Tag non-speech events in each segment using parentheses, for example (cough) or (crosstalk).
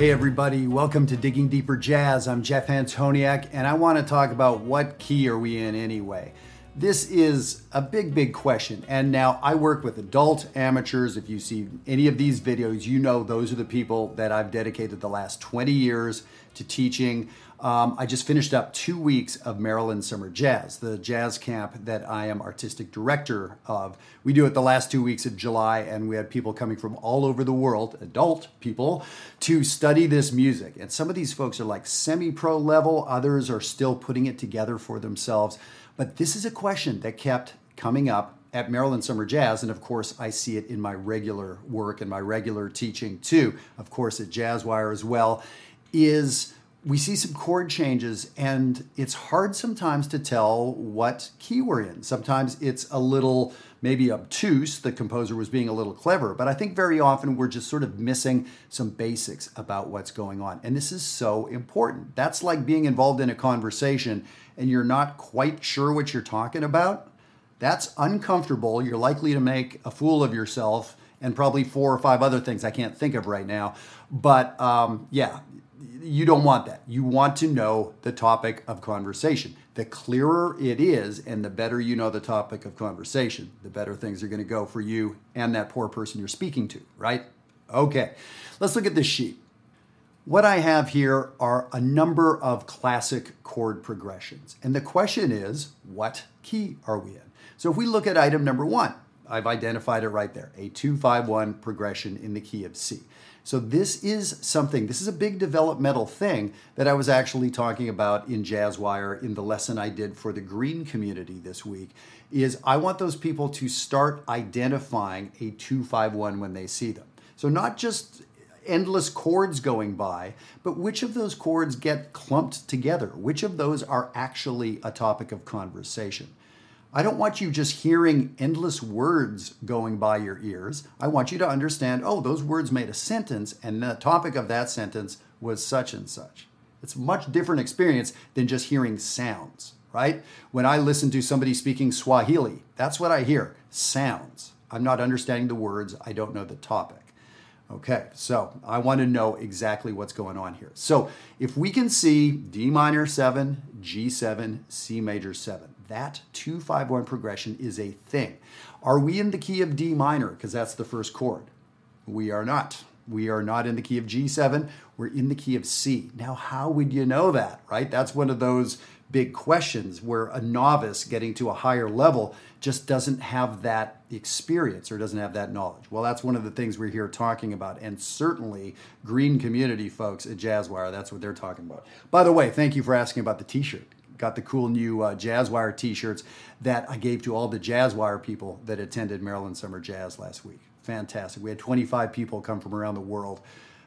Hey, everybody, welcome to Digging Deeper Jazz. I'm Jeff Antoniuk, and I want to talk about what key are we in anyway? This is a big, big question. And now I work with adult amateurs. If you see any of these videos, you know those are the people that I've dedicated the last 20 years to teaching. Um, I just finished up two weeks of Maryland Summer Jazz, the jazz camp that I am artistic director of. We do it the last two weeks of July, and we had people coming from all over the world, adult people, to study this music. And some of these folks are like semi pro level, others are still putting it together for themselves. But this is a question that kept coming up at Maryland Summer Jazz, and of course, I see it in my regular work and my regular teaching too, of course, at Jazzwire as well, is we see some chord changes, and it's hard sometimes to tell what key we're in. Sometimes it's a little maybe obtuse, the composer was being a little clever, but I think very often we're just sort of missing some basics about what's going on. And this is so important. That's like being involved in a conversation and you're not quite sure what you're talking about. That's uncomfortable. You're likely to make a fool of yourself and probably four or five other things I can't think of right now. But um, yeah, you don't want that. You want to know the topic of conversation. The clearer it is, and the better you know the topic of conversation, the better things are going to go for you and that poor person you're speaking to, right? Okay, let's look at this sheet. What I have here are a number of classic chord progressions. And the question is, what key are we in? So if we look at item number one, I've identified it right there, a 251 progression in the key of C. So this is something, this is a big developmental thing that I was actually talking about in Jazzwire in the lesson I did for the green community this week is I want those people to start identifying a 251 when they see them. So not just endless chords going by, but which of those chords get clumped together? Which of those are actually a topic of conversation? I don't want you just hearing endless words going by your ears. I want you to understand oh, those words made a sentence, and the topic of that sentence was such and such. It's a much different experience than just hearing sounds, right? When I listen to somebody speaking Swahili, that's what I hear sounds. I'm not understanding the words, I don't know the topic. Okay, so I want to know exactly what's going on here. So if we can see D minor 7, G7, C major 7, that 251 progression is a thing. Are we in the key of D minor? Because that's the first chord. We are not. We are not in the key of G7. We're in the key of C. Now, how would you know that, right? That's one of those big questions where a novice getting to a higher level just doesn't have that experience or doesn't have that knowledge. Well, that's one of the things we're here talking about. And certainly, green community folks at Jazzwire, that's what they're talking about. By the way, thank you for asking about the t shirt got the cool new uh, Jazzwire T-shirts that I gave to all the Jazzwire people that attended Maryland Summer Jazz last week. Fantastic. We had 25 people come from around the world,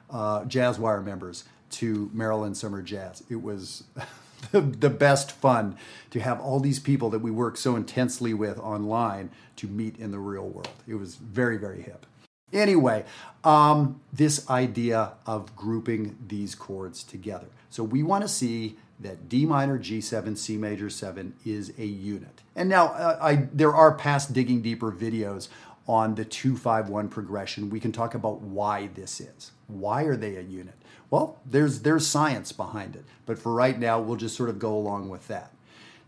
uh, Jazzwire members, to Maryland Summer Jazz. It was (laughs) the, the best fun to have all these people that we work so intensely with online to meet in the real world. It was very, very hip. Anyway, um, this idea of grouping these chords together. So we want to see that D minor, G7, C major 7 is a unit. And now uh, I, there are past digging deeper videos on the 251 progression. We can talk about why this is. Why are they a unit? Well, there's there's science behind it, but for right now we'll just sort of go along with that.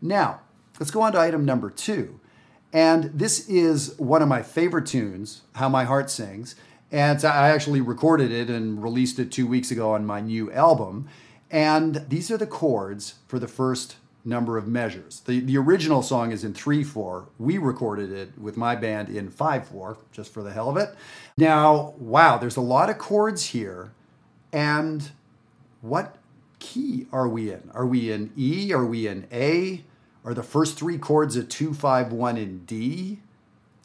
Now, let's go on to item number 2. And this is one of my favorite tunes, How My Heart Sings. And I actually recorded it and released it 2 weeks ago on my new album. And these are the chords for the first number of measures. The, the original song is in 3 4. We recorded it with my band in 5 4, just for the hell of it. Now, wow, there's a lot of chords here. And what key are we in? Are we in E? Are we in A? Are the first three chords a 2 5 1 in D?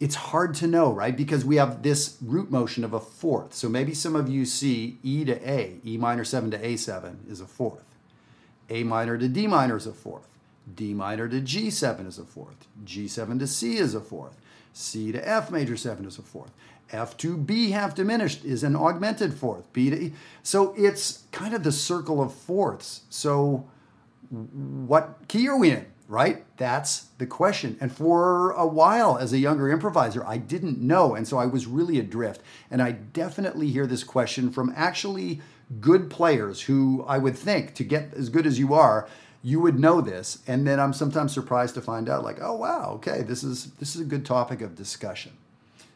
It's hard to know, right? Because we have this root motion of a fourth. So maybe some of you see E to A, E minor 7 to A7 is a fourth. A minor to D minor is a fourth. D minor to G7 is a fourth. G7 to C is a fourth. C to F major 7 is a fourth. F to B half diminished is an augmented fourth. B to E. So it's kind of the circle of fourths. So what key are we in? Right? That's the question. And for a while, as a younger improviser, I didn't know. And so I was really adrift. And I definitely hear this question from actually good players who I would think to get as good as you are, you would know this. And then I'm sometimes surprised to find out, like, oh wow, okay, this is this is a good topic of discussion.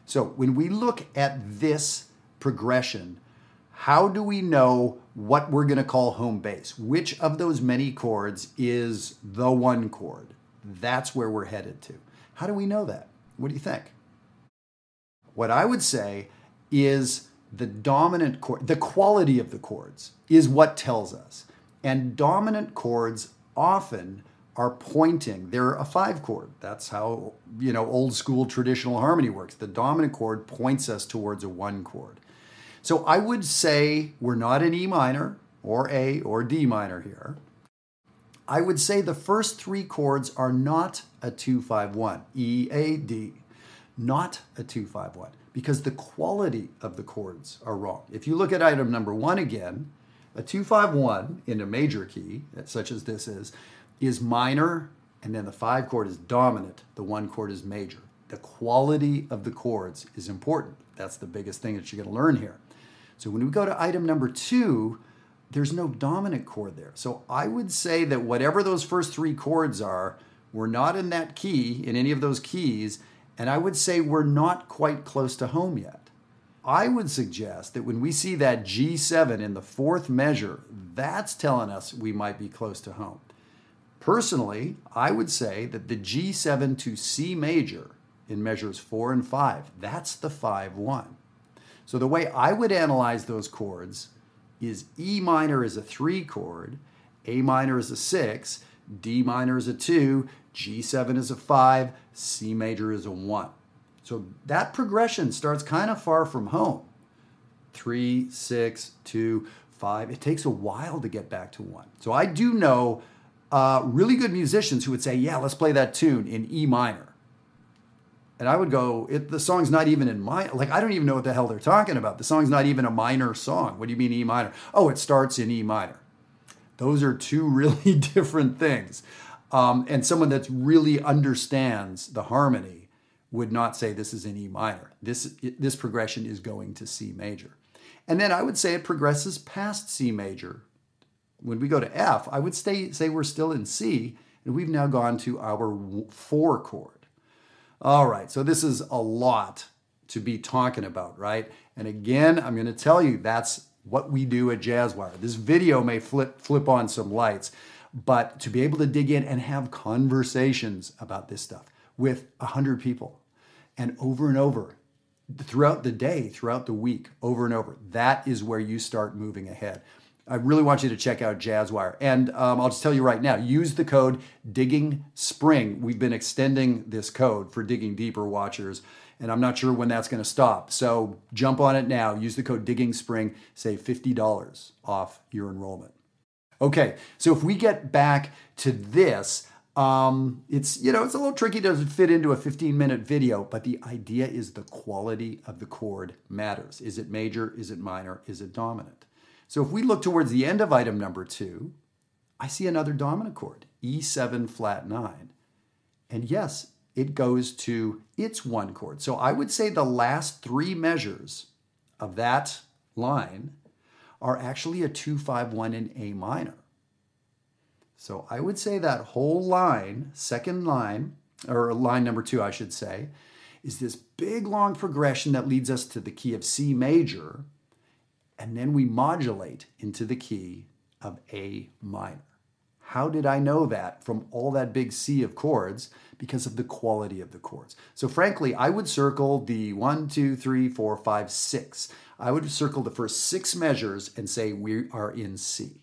So when we look at this progression, how do we know what we're going to call home base? Which of those many chords is the one chord? That's where we're headed to. How do we know that? What do you think? What I would say is the dominant chord, the quality of the chords is what tells us. And dominant chords often are pointing. They're a five chord. That's how, you know, old school traditional harmony works. The dominant chord points us towards a one chord. So I would say we're not in E minor or A or D minor here. I would say the first three chords are not a 251, E, A, D, not a 251, because the quality of the chords are wrong. If you look at item number one again, a 251 in a major key, such as this is, is minor, and then the five chord is dominant, the one chord is major. The quality of the chords is important. That's the biggest thing that you're going to learn here. So when we go to item number two, there's no dominant chord there. So I would say that whatever those first three chords are, we're not in that key, in any of those keys, and I would say we're not quite close to home yet. I would suggest that when we see that G7 in the fourth measure, that's telling us we might be close to home. Personally, I would say that the G7 to C major in measures four and five, that's the 5 1. So the way I would analyze those chords is E minor is a three chord, A minor is a six, D minor is a two, G7 is a five, C major is a one. So that progression starts kind of far from home. Three, six, two, five. It takes a while to get back to one. So I do know uh, really good musicians who would say, yeah, let's play that tune in E minor and I would go, it, the song's not even in my, like, I don't even know what the hell they're talking about. The song's not even a minor song. What do you mean E minor? Oh, it starts in E minor. Those are two (laughs) really different things. Um, and someone that really understands the harmony would not say this is in E minor. This, this progression is going to C major. And then I would say it progresses past C major. When we go to F, I would stay, say we're still in C, and we've now gone to our four chord. All right, so this is a lot to be talking about, right? And again, I'm to tell you that's what we do at Jazzwire. This video may flip flip on some lights, but to be able to dig in and have conversations about this stuff with a hundred people and over and over throughout the day, throughout the week, over and over, that is where you start moving ahead. I really want you to check out Jazzwire. And um, I'll just tell you right now use the code Digging Spring. We've been extending this code for Digging Deeper watchers, and I'm not sure when that's going to stop. So jump on it now. Use the code Digging Spring, save $50 off your enrollment. Okay, so if we get back to this, um, it's you know it's a little tricky to fit into a 15 minute video, but the idea is the quality of the chord matters. Is it major? Is it minor? Is it dominant? So if we look towards the end of item number two, I see another dominant chord, E7 flat 9. And yes, it goes to its one chord. So I would say the last three measures of that line are actually a 251 in A minor. So I would say that whole line, second line, or line number two, I should say, is this big long progression that leads us to the key of C major and then we modulate into the key of A minor. How did I know that from all that big sea of chords? Because of the quality of the chords. So, frankly, I would circle the one, two, three, four, five, six. I would circle the first six measures and say we are in C.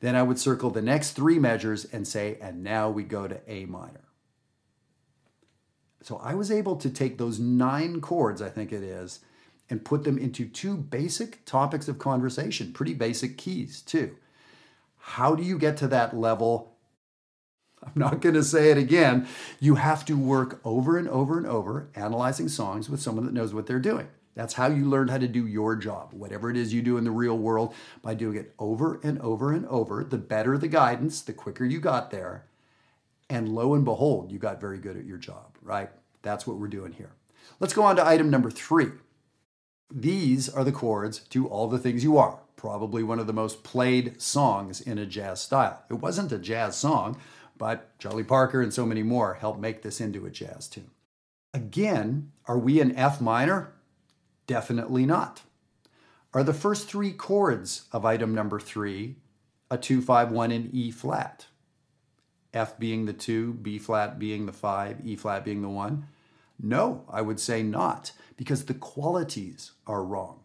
Then I would circle the next three measures and say, and now we go to A minor. So I was able to take those nine chords, I think it is, and put them into two basic topics of conversation, pretty basic keys, too. How do you get to that level? I'm not going to say it again. You have to work over and over and over analyzing songs with someone that knows what they're doing. That's how you learn how to do your job, whatever it is you do in the real world, by doing it over and over and over. The better the guidance, the quicker you got there. And lo and behold, you got very good at your job, right? That's what we're doing here. Let's go on to item number three. These are the chords to All the Things You Are, probably one of the most played songs in a jazz style. It wasn't a jazz song, but Charlie Parker and so many more helped make this into a jazz tune. Again, are we in F minor? Definitely not. Are the first three chords of item number three a 2 5 1 in E flat? F being the 2, B flat being the 5, E flat being the 1? No, I would say not, because the qualities are wrong.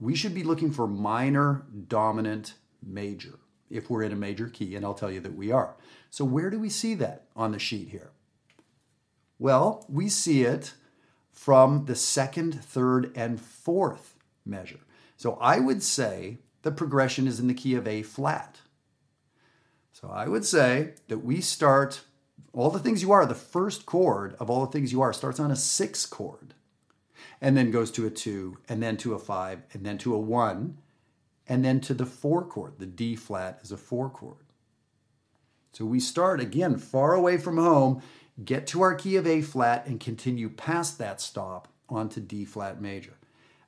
We should be looking for minor, dominant, major if we're in a major key, and I'll tell you that we are. So, where do we see that on the sheet here? Well, we see it from the second, third, and fourth measure. So, I would say the progression is in the key of A flat. So, I would say that we start all the things you are, the first chord of all the things you are starts on a six chord and then goes to a two and then to a five and then to a one and then to the four chord. The D flat is a four chord. So we start again far away from home, get to our key of A flat, and continue past that stop onto D flat major.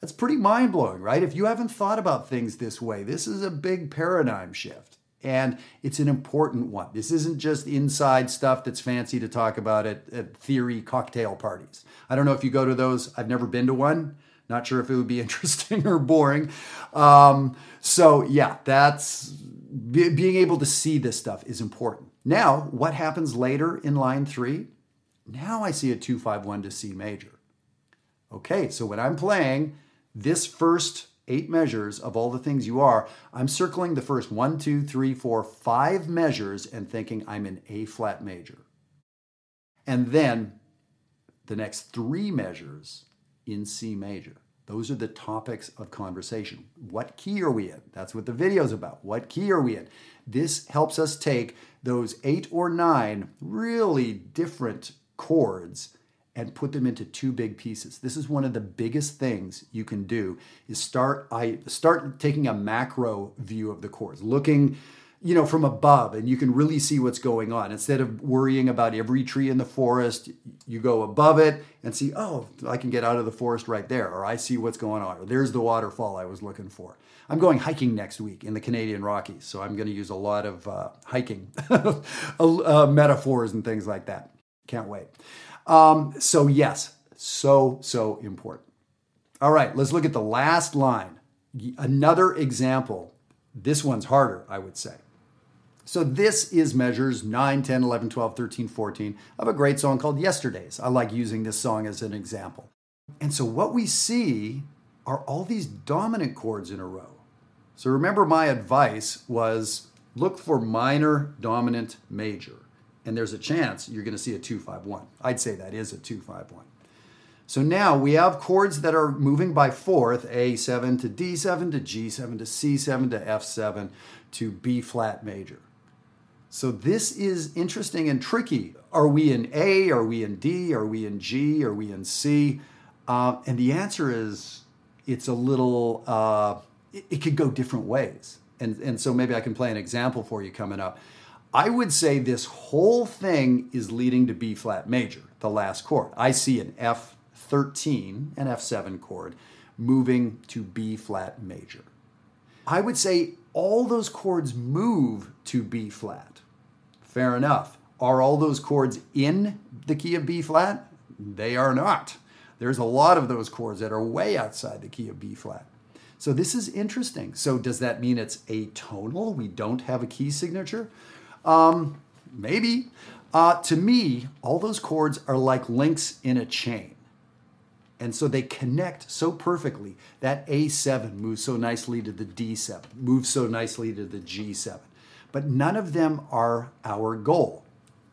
That's pretty mind blowing, right? If you haven't thought about things this way, this is a big paradigm shift. And it's an important one. This isn't just inside stuff that's fancy to talk about at, at, theory cocktail parties. I don't know if you go to those. I've never been to one. Not sure if it would be (laughs) interesting or boring. Um, so, yeah, that's be, being able to see this stuff is important. Now, what happens later in line three? Now I see a 251 to C major. Okay, so when I'm playing this first eight measures of all the things you are, I'm circling the first one, two, three, four, five measures and thinking I'm in A flat major. And then the next three measures in C major. Those are the topics of conversation. What key are we in? That's what the video is about. What key are we in? This helps us take those eight or nine really different chords and put them into two big pieces. This is one of the biggest things you can do is start I start taking a macro view of the course, looking you know from above and you can really see what's going on. Instead of worrying about every tree in the forest you go above it and see oh i can get out of the forest right there or i see what's going on or there's the waterfall i was looking for. I'm going hiking next week in the canadian rockies so i'm going to use a lot of uh, hiking (laughs) uh, metaphors and things like that. Can't wait um, so, yes, so, so important. All right, let's look at the last line. Another example. This one's harder, I would say. So, this is measures 9, 10, 11, 12, 13, 14 of a great song called Yesterdays. I like using this song as an example. And so, what we see are all these dominant chords in a row. So, remember, my advice was look for minor, dominant, major and there's a chance you're going to see a 251. I'd say that is a 251. So now we have chords that are moving by fourth, A7 to D7 to G7 to C7 to F7 to B flat major. So this is interesting and tricky. Are we in A? Are we in D? Are we in G? Are we in C? Uh, and the answer is it's a little, uh, it, it could go different ways. And, and so maybe I can play an example for you coming up. I would say this whole thing is leading to B flat major, the last chord. I see an F13 and F7 chord moving to B flat major. I would say all those chords move to B flat. Fair enough. Are all those chords in the key of B flat? They are not. There's a lot of those chords that are way outside the key of B flat. So this is interesting. So does that mean it's atonal? We don't have a key signature? Um, maybe. Uh, to me, all those chords are like links in a chain. And so they connect so perfectly. That A7 moves so nicely to the D7, moves so nicely to the G7. But none of them are our goal.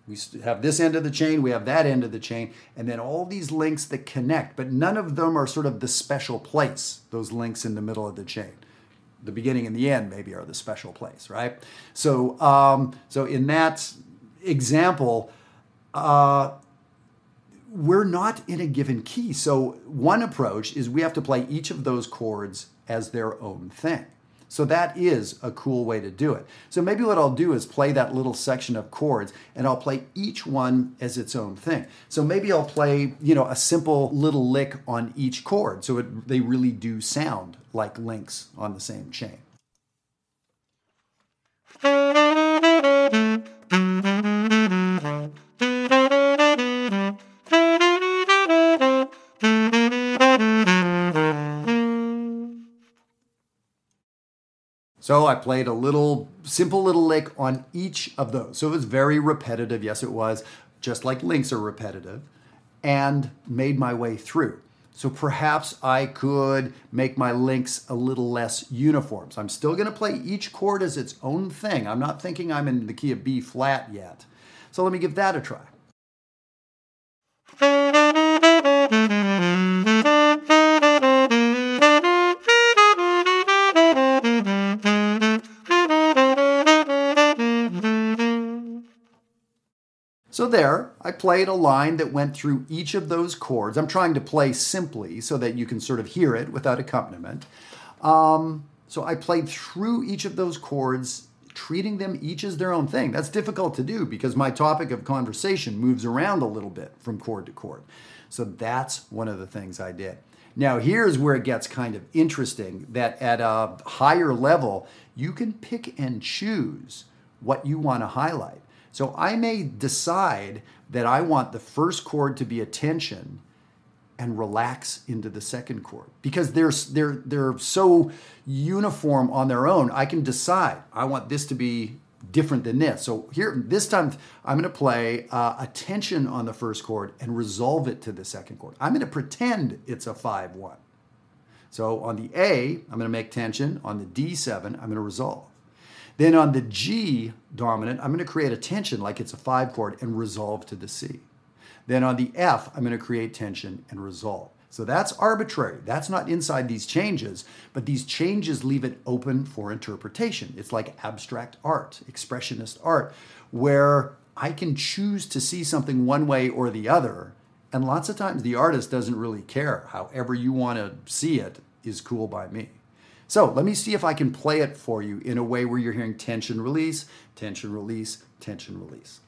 We have this end of the chain, we have that end of the chain, and then all these links that connect, but none of them are sort of the special place, those links in the middle of the chain the beginning and the end maybe are the special place, right? So, um, so in that example, uh, we're not in a given key. So one approach is we have to play each of those chords as their own thing. So that is a cool way to do it. So maybe what I'll do is play that little section of chords and I'll play each one as its own thing. So maybe I'll play, you know, a simple little lick on each chord so it, they really do sound like links on the same chain. So I played a little, simple little lick on each of those. So it was very repetitive. Yes, it was, just like links are repetitive, and made my way through. So perhaps I could make my links a little less uniform. So I'm still to play each chord as its own thing. I'm not thinking I'm in the key of B flat yet. So let me give that a try. So there, I played a line that went through each of those chords. I'm trying to play simply so that you can sort of hear it without accompaniment. Um, so I played through each of those chords, treating them each as their own thing. That's difficult to do because my topic of conversation moves around a little bit from chord to chord. So that's one of the things I did. Now, here's where it gets kind of interesting that at a higher level, you can pick and choose what you want to highlight. So I may decide that I want the first chord to be a tension and relax into the second chord because they're they're they're so uniform on their own. I can decide I want this to be different than this. So here this time I'm going to play uh, a tension on the first chord and resolve it to the second chord. I'm going to pretend it's a 5-1. So on the A, I'm going to make tension. On the D7, I'm going to resolve. Then on the G dominant, I'm going to create a tension like it's a five chord and resolve to the C. Then on the F, I'm going to create tension and resolve. So that's arbitrary. That's not inside these changes, but these changes leave it open for interpretation. It's like abstract art, expressionist art, where I can choose to see something one way or the other. And lots of times the artist doesn't really care. However, you want to see it is cool by me. So let me see if I can play it for you in a way where you're hearing tension release, tension release, tension release.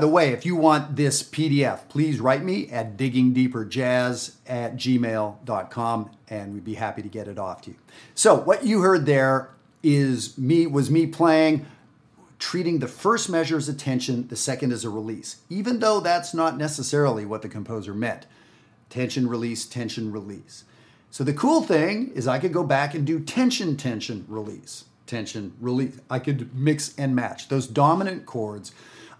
The way, if you want this PDF, please write me at diggingdeeperjazz at gmail.com and we'd be happy to get it off to you. So, what you heard there is me was me playing treating the first measure as a tension, the second as a release, even though that's not necessarily what the composer meant. Tension, release, tension, release. So the cool thing is I could go back and do tension, tension, release, tension, release. I could mix and match those dominant chords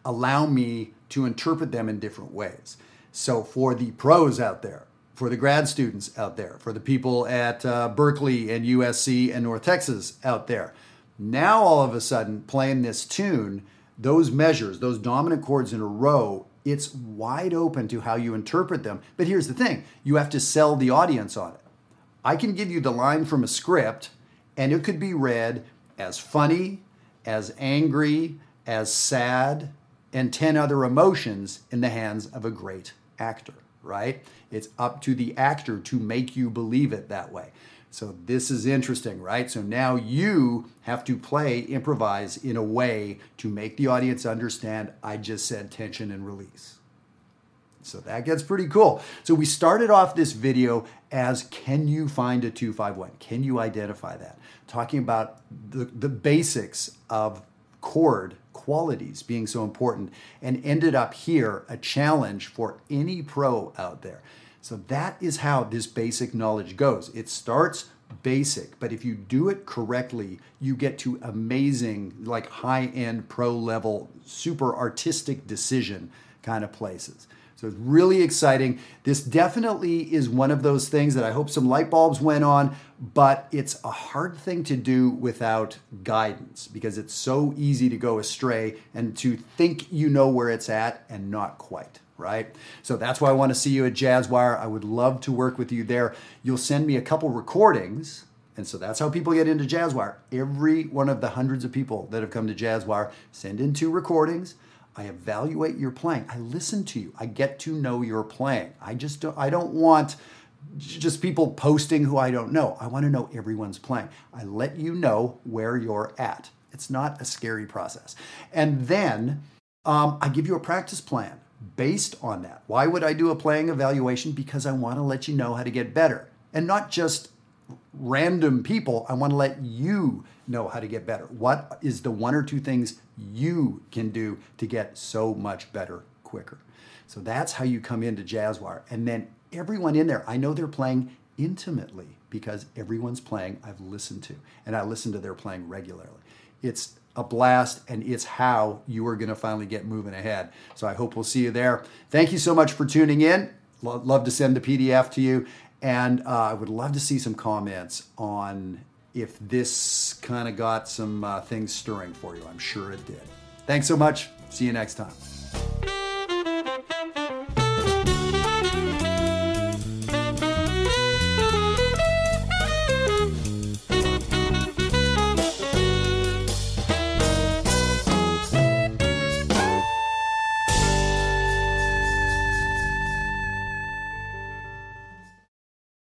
allow me to interpret them in different ways. So, for the pros out there, for the grad students out there, for the people at uh, Berklee and USC and North Texas out there, now all of a sudden playing this tune, those measures, those dominant chords in a row, it's wide open to how you interpret them. But here's the thing you have to sell the audience on it. I can give you the line from a script, and it could be read as funny, as angry, as sad, and 10 other emotions in the hands of a great actor, right? It's up to the actor to make you believe it that way. So this is interesting, right? So now you have to play, improvise in a way to make the audience understand I just said tension and release. So that gets pretty cool. So we started off this video as can you find a 251? Can you identify that? Talking about the, the basics of chord qualities being so important and ended up here a challenge for any pro out there. So that is how this basic knowledge goes. It starts basic, but if you do it correctly, you get to amazing, like high end, pro level, super artistic decision kind of places. So it's really exciting. This definitely is one of those things that I hope some light bulbs went on, but it's a hard thing to do without guidance because it's so easy to go astray and to think you know where it's at and not quite right? So that's why I want to see you at Jazzwire. I would love to work with you there. You'll send me a couple recordings. And so that's how people get into Jazzwire. Every one of the hundreds of people that have come to Jazzwire send in two recordings. I evaluate your playing. I listen to you. I get to know your playing. I just don't, I don't want just people posting who I don't know. I want to know everyone's playing. I let you know where you're at. It's not a scary process. And then um, I give you a practice plan based on that. Why would I do a playing evaluation? Because I want to let you know how to get better. And not just random people. I want to let you know how to get better. What is the one or two things you can do to get so much better quicker? So that's how you come into Jazzwire. And then everyone in there, I know they're playing intimately because everyone's playing I've listened to, and I listen to their playing regularly. It's a blast, and it's how you are going to finally get moving ahead. So I hope we'll see you there. Thank you so much for tuning in. Love to send the PDF to you. And uh, I would love to see some comments on if this kind of got some uh, things stirring for you. I'm sure it did. Thanks so much. See you next time.